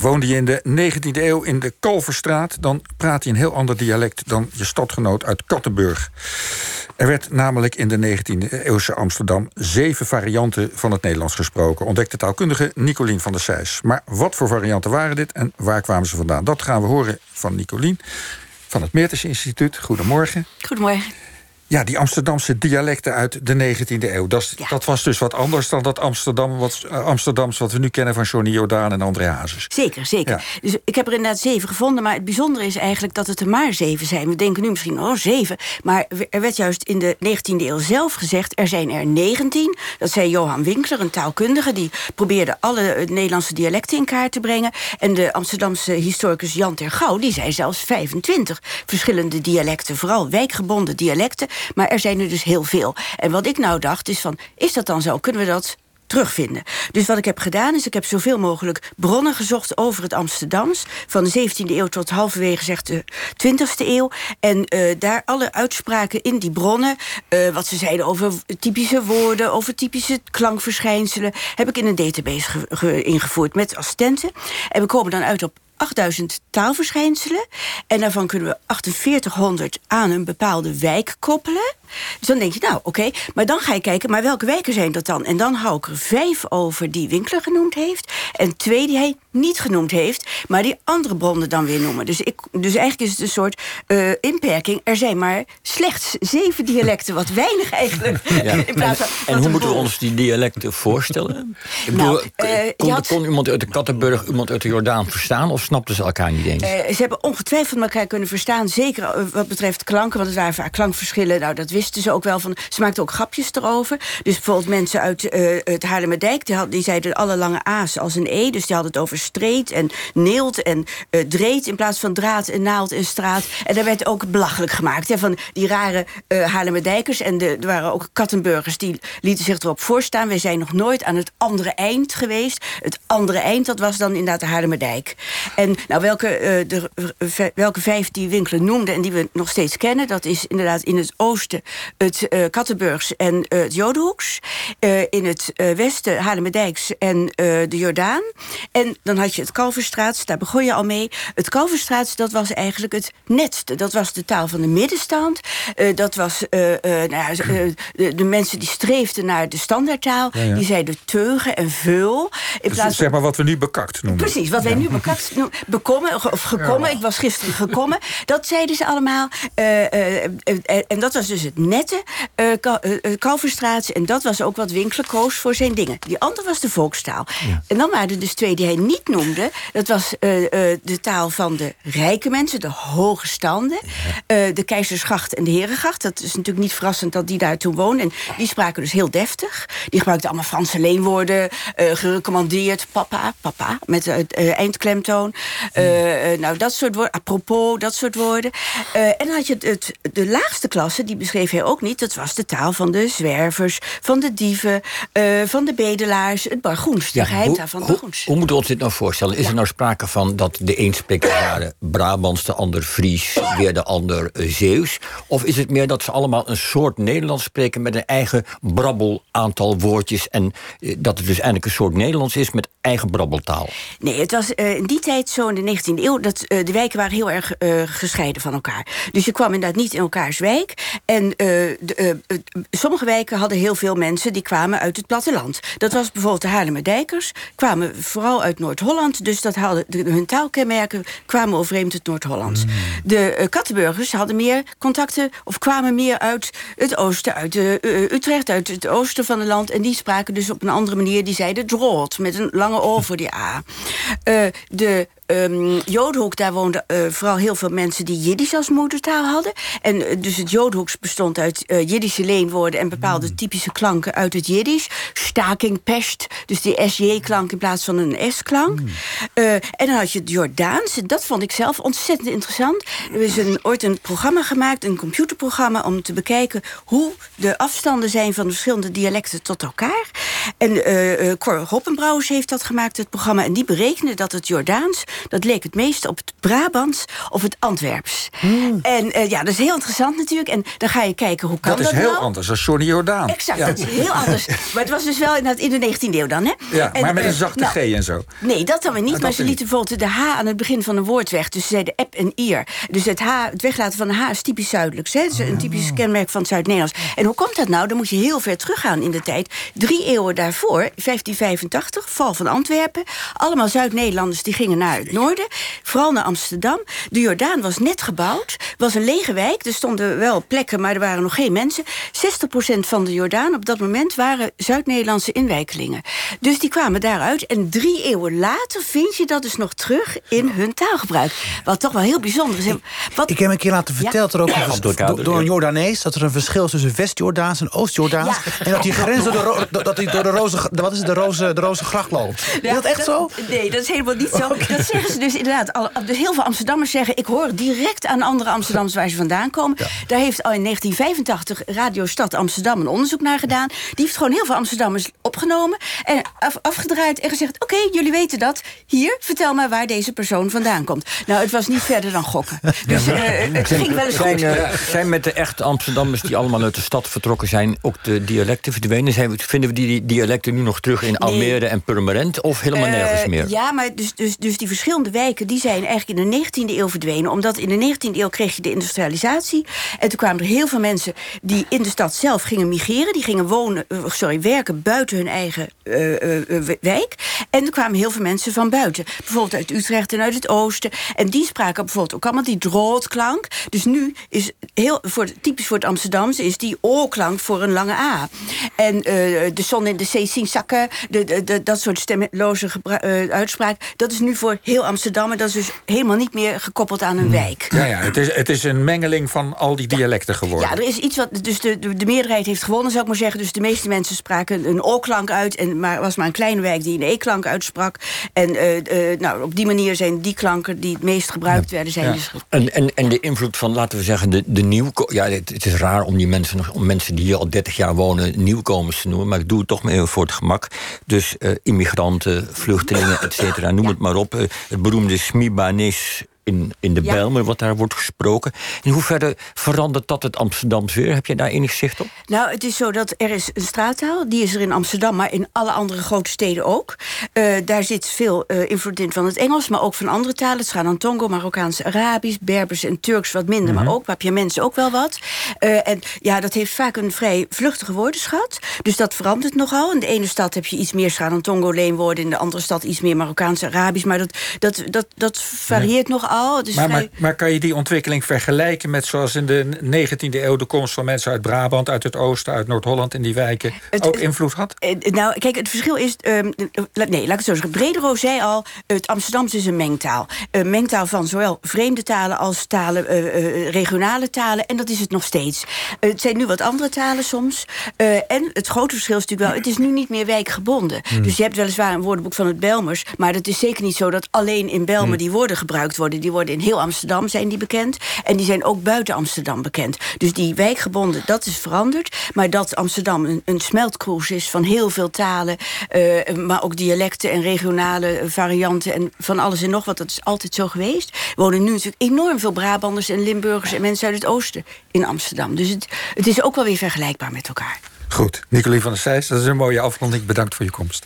Woonde je in de 19e eeuw in de Kalverstraat... dan praat je een heel ander dialect dan je stadgenoot uit Kattenburg. Er werd namelijk in de 19e eeuwse Amsterdam... zeven varianten van het Nederlands gesproken... ontdekte taalkundige Nicolien van der Sijs. Maar wat voor varianten waren dit en waar kwamen ze vandaan? Dat gaan we horen van Nicolien van het Meertens Instituut. Goedemorgen. Goedemorgen. Ja, die Amsterdamse dialecten uit de 19e eeuw. Dat, dat was dus wat anders dan dat Amsterdam, wat, uh, Amsterdams wat we nu kennen van Johnny Jordaan en André Hazes. Zeker, zeker. Dus ik heb er inderdaad zeven gevonden. Maar het bijzondere is eigenlijk dat het er maar zeven zijn. We denken nu misschien, oh, zeven. Maar er werd juist in de 19e eeuw zelf gezegd... er zijn er 19. Dat zei Johan Winkler, een taalkundige... die probeerde alle eh, Nederlandse dialecten in kaart te brengen. En de Amsterdamse historicus Jan Tergouw... die zei zelfs 25 verschillende dialecten. Vooral wijkgebonden dialecten. Maar er zijn er dus heel veel. En wat ik nou dacht is van, is dat dan zo? Kunnen we dat terugvinden. Dus wat ik heb gedaan is, ik heb zoveel mogelijk bronnen gezocht over het Amsterdams. Van de 17e eeuw tot halverwege zegt de 20e eeuw. En uh, daar alle uitspraken in die bronnen, uh, wat ze zeiden over typische woorden, over typische klankverschijnselen, heb ik in een database ingevoerd met assistenten. En we komen dan uit op 8000 taalverschijnselen. En daarvan kunnen we 4800 aan een bepaalde wijk koppelen. Dus dan denk je, nou, oké. Okay. Maar dan ga je kijken, maar welke wijken zijn dat dan? En dan hou ik er vijf over die Winkler genoemd heeft. En twee die hij niet genoemd heeft, maar die andere bronnen dan weer noemen. Dus, ik, dus eigenlijk is het een soort uh, inperking. Er zijn maar slechts zeven dialecten, wat weinig eigenlijk. Ja. In plaats van, en, en hoe moeten we ons die dialecten voorstellen? Ik bedoel, nou, uh, kon, had... kon, iemand uit de Kattenburg iemand uit de Jordaan verstaan... of snapten ze elkaar niet eens? Uh, ze hebben ongetwijfeld elkaar kunnen verstaan. Zeker wat betreft klanken, want het waren vaak klankverschillen. Nou, dat wisten ze ook wel van. Ze maakten ook grapjes erover. Dus bijvoorbeeld mensen uit het Haarlemmerdijk... Die, had, die zeiden alle lange A's als een E. Dus die hadden het over street en neelt en uh, dreed... in plaats van draad en naald en straat. En daar werd ook belachelijk gemaakt hè, van die rare uh, Haarlemmerdijkers. En de, er waren ook Kattenburgers die lieten zich erop voorstaan. Wij zijn nog nooit aan het andere eind geweest. Het andere eind, dat was dan inderdaad de Haarlemmerdijk. En nou, welke, welke vijf die Winkelen noemde en die we nog steeds kennen... dat is inderdaad in het oosten het uh, Kattenburgs en uh, het Jodenhoeks. Uh, in het westen Haarlemmerdijks en de Jordaan. En dan had je het Kalverstraat, daar begon je al mee. Het Kalverstraat, dat was eigenlijk het netste. Dat was de taal van de middenstand. dat was nou ja, de, de, mensen die streefden naar de standaardtaal. Ja, ja. Die zeiden teugen en veul. In dus plaats zeg maar wat we nu bekakt noemen. Precies, wat wij nu bekakt noemen. Bekommen, of gekommen. Ik was gisteren gekommen. Dat zeiden ze allemaal. en dat was dus het nette uh, Kalverstraat. En dat was ook wat Winkler koos voor zijn dingen. Die andere was de volkstaal. Ja. En dan waren er dus twee die hij niet noemde. Dat was uh, de taal van de rijke mensen, de hoge standen. Ja. de Keizersgracht en de Herengracht. Dat is natuurlijk niet verrassend dat die daar toen woonden. En die spraken dus heel deftig. Die gebruikten allemaal Franse leenwoorden. gerecommandeerd, papa, papa, met het eindklemtoon. nou, dat soort woorden. Apropos, dat soort woorden. en dan had je het, het, de laagste klasse, die beschreef hij ook niet. Dat was de taal van de zwervers, van de dieven, uh, van de bedelaars. Het bargoens, de ja, van bargoens. Hoe, moeten we ons dit nou voorstellen? Is ja. er nou sprake van dat de een spreekt waren Brabants, de ander Fries, weer de ander uh, Zeeuws? Of is het meer dat ze allemaal een soort Nederlands spreken met een eigen brabbel aantal woordjes en uh, dat het dus eigenlijk een soort Nederlands is met eigen brabbeltaal? Nee, het was in die tijd zo in de 19e eeuw dat de wijken waren heel erg gescheiden van elkaar. Dus je kwam inderdaad niet in elkaars wijk. En de, uh, sommige wijken hadden heel veel mensen die kwamen uit het platteland. Dat was bijvoorbeeld de Haarlemmerdijkers, kwamen vooral uit Noord-Holland. Dus dat hadden, de, hun taalkenmerken kwamen overeen uit Noord-Holland. Mm. De uh, Kattenburgers hadden meer contacten of kwamen meer uit het oosten, uit Utrecht, uit het oosten van het land. En die spraken dus op een andere manier, die zeiden droot, met een lange O voor die A. de um, Joodhoek, daar woonden uh, vooral heel veel mensen die Jiddisch als moedertaal hadden. En uh, dus het Joodhoeks bestond uit uh, Jiddische leenwoorden en bepaalde mm. typische klanken uit het Jiddisch. Staking, pest, dus die SJ-klank in plaats van een S-klank. Mm. en dan had je het Jordaans, en dat vond ik zelf ontzettend interessant. Er is een, ooit een programma gemaakt, een computerprogramma, om te bekijken hoe de afstanden zijn van de verschillende dialecten tot elkaar. En Cor Hoppenbrouwers heeft dat gemaakt, het programma, en die berekende dat het Jordaans dat leek het meeste op het Brabants of het Antwerps. En eh, ja, dat is heel interessant natuurlijk. En dan ga je kijken hoe kan Dat dat, is heel nou? anders dan Johnny Jordaan. Exact, Ja. dat is heel anders. Maar het was dus wel inderdaad in de 19e eeuw dan, hè? Ja, En, maar met een zachte nou, G en zo. Nee, dat dan weer niet. Ah, maar ze lieten bijvoorbeeld de H aan het begin van een woord weg. Dus ze zeiden ep en ier. Dus het, H, het weglaten van de H is typisch zuidelijks. Hè? Is een typisch Oh. kenmerk van het Zuid-Nederlands. En hoe komt dat nou? Dan moet je heel ver teruggaan in de tijd. Drie eeuwen daarvoor, 1585, val van Antwerpen. Allemaal Zuid-Nederlanders die gingen naar het noorden. Vooral naar Amsterdam. De Jordaan was net gebouwd. was een lege wijk. Er stonden wel plekken, maar er waren nog geen mensen. 60% van de Jordaan op dat moment waren Zuid-Nederlandse inwijkelingen. Dus die kwamen daaruit. En drie eeuwen later vind je dat dus nog terug in hun taalgebruik. Wat toch wel heel bijzonder is. Wat, Ik heb een keer laten verteld er ook een door, door een ja. Jordanees dat er een verschil is tussen West-Jordaans en Oost-Jordaans. Ja. En dat die grens door de, dat die door de roze, wat is het, de roze, de roze gracht loopt. Is dat echt zo? Nee, dat is helemaal niet zo. Dat zeggen ze dus inderdaad. Al, dus heel veel Amsterdammers zeggen... ik hoor direct aan andere Amsterdammers waar ze vandaan komen. Daar heeft al in 1985 Radio Stad Amsterdam een onderzoek naar gedaan. Die heeft gewoon heel veel Amsterdammers opgenomen... en af, afgedraaid en gezegd... oké, jullie weten dat. Hier, vertel maar waar deze persoon vandaan komt. Nou, het was niet verder dan gokken. Dus eh, het ging wel eens Zijn, goed. eh, zijn met de echte Amsterdammers die allemaal uit de stad vertrokken zijn... ook de dialecten verdwenen? Zijn, we- vinden we die dialecten nu nog terug in Almere en Purmerend... of helemaal nergens Eh, meer? Ja, maar dus, dus, dus die verschillende wijken die zijn eigenlijk in de 19e eeuw verdwenen. Omdat in de 19e eeuw kreeg je de industrialisatie. En toen kwamen er heel veel mensen die in de stad zelf gingen migreren. Die gingen wonen, eh, sorry, werken buiten hun eigen eh, wijk. En er kwamen heel veel mensen van buiten. Bijvoorbeeld uit Utrecht en uit het oosten. En die spraken bijvoorbeeld ook allemaal die drootklank. Dus nu is heel, voor, typisch voor het Amsterdamse is die O-klank voor een lange A. En de zon in de zee zien zakken, de, de, de- dat soort stemloze gebra- eh, uitspraak. Dat is nu voor heel Amsterdam. En dat is dus helemaal niet meer gekoppeld aan een wijk. Ja, ja het, is, het is een mengeling van al die dialecten geworden. Ja, er is iets wat. Dus de, de, de meerderheid heeft gewonnen, zou ik maar zeggen. Dus de meeste mensen spraken een O-klank uit. En maar was maar een kleine wijk die een E-klank uitsprak. En eh, eh, nou, op die manier zijn die klanken die het meest gebruikt werden, zijn Ja. dus En, en, en de invloed van, laten we zeggen, de, de nieuwko... Ja, het, het is raar om die mensen, nog- om mensen die hier al 30 jaar wonen... nieuwkomers te noemen, maar ik doe het toch maar even voor het gemak. Dus eh, immigranten, vluchtelingen, et cetera, noem het maar op. Eh, het beroemde Smibanis in, in de Ja. Bijlmer, wat daar wordt gesproken. In hoeverre verandert dat het Amsterdams weer? Heb je daar enig zicht op? Nou, het is zo dat er is een straattaal. Die is er in Amsterdam, maar in alle andere grote steden ook. Eh, daar zit veel eh, invloed in van het Engels, maar ook van andere talen. Het gaat aan Tongo, Marokkaans, Arabisch, Berbers en Turks wat minder, maar ook mensen ook wel wat. Eh, en ja, dat heeft vaak een vrij vluchtige woordenschat. Dus dat verandert nogal. In de ene stad heb je iets meer Sgaan Tongo leenwoorden, in de andere stad iets meer Marokkaans, Arabisch. Maar dat, dat, dat, dat varieert nogal. Het is Maar, vrij... maar, maar kan je die ontwikkeling vergelijken met zoals in de 19e eeuw de komst van mensen uit Brabant, uit het oosten, uit Noord-Holland in die wijken Het- ook invloed had? Eh, nou, kijk, het verschil is. la- nee, laat ik het zo zeggen. Bredero zei al: het Amsterdamse is een mengtaal. Een mengtaal van zowel vreemde talen als talen, eh, eh, regionale talen. En dat is het nog steeds. Het zijn nu wat andere talen soms. En het grote verschil is natuurlijk wel: het is nu niet meer wijkgebonden. Dus je hebt weliswaar een woordenboek van het Belmers. Maar het is zeker niet zo dat alleen in Belmer die woorden gebruikt worden. Die worden in heel Amsterdam zijn die bekend. En die zijn ook buiten Amsterdam bekend. Dus die wijkgebonden, dat is veranderd. Maar dat Amsterdam een, een smeltkroes is van heel veel talen. eh, maar ook dialecten en regionale varianten. En van alles en nog wat. Dat is altijd zo geweest. Er wonen nu natuurlijk enorm veel Brabanders en Limburgers en mensen uit het oosten in Amsterdam. Dus het, het is ook wel weer vergelijkbaar met elkaar. Goed, Nicolie van der Sijs, dat is een mooie afronding. Bedankt voor je komst.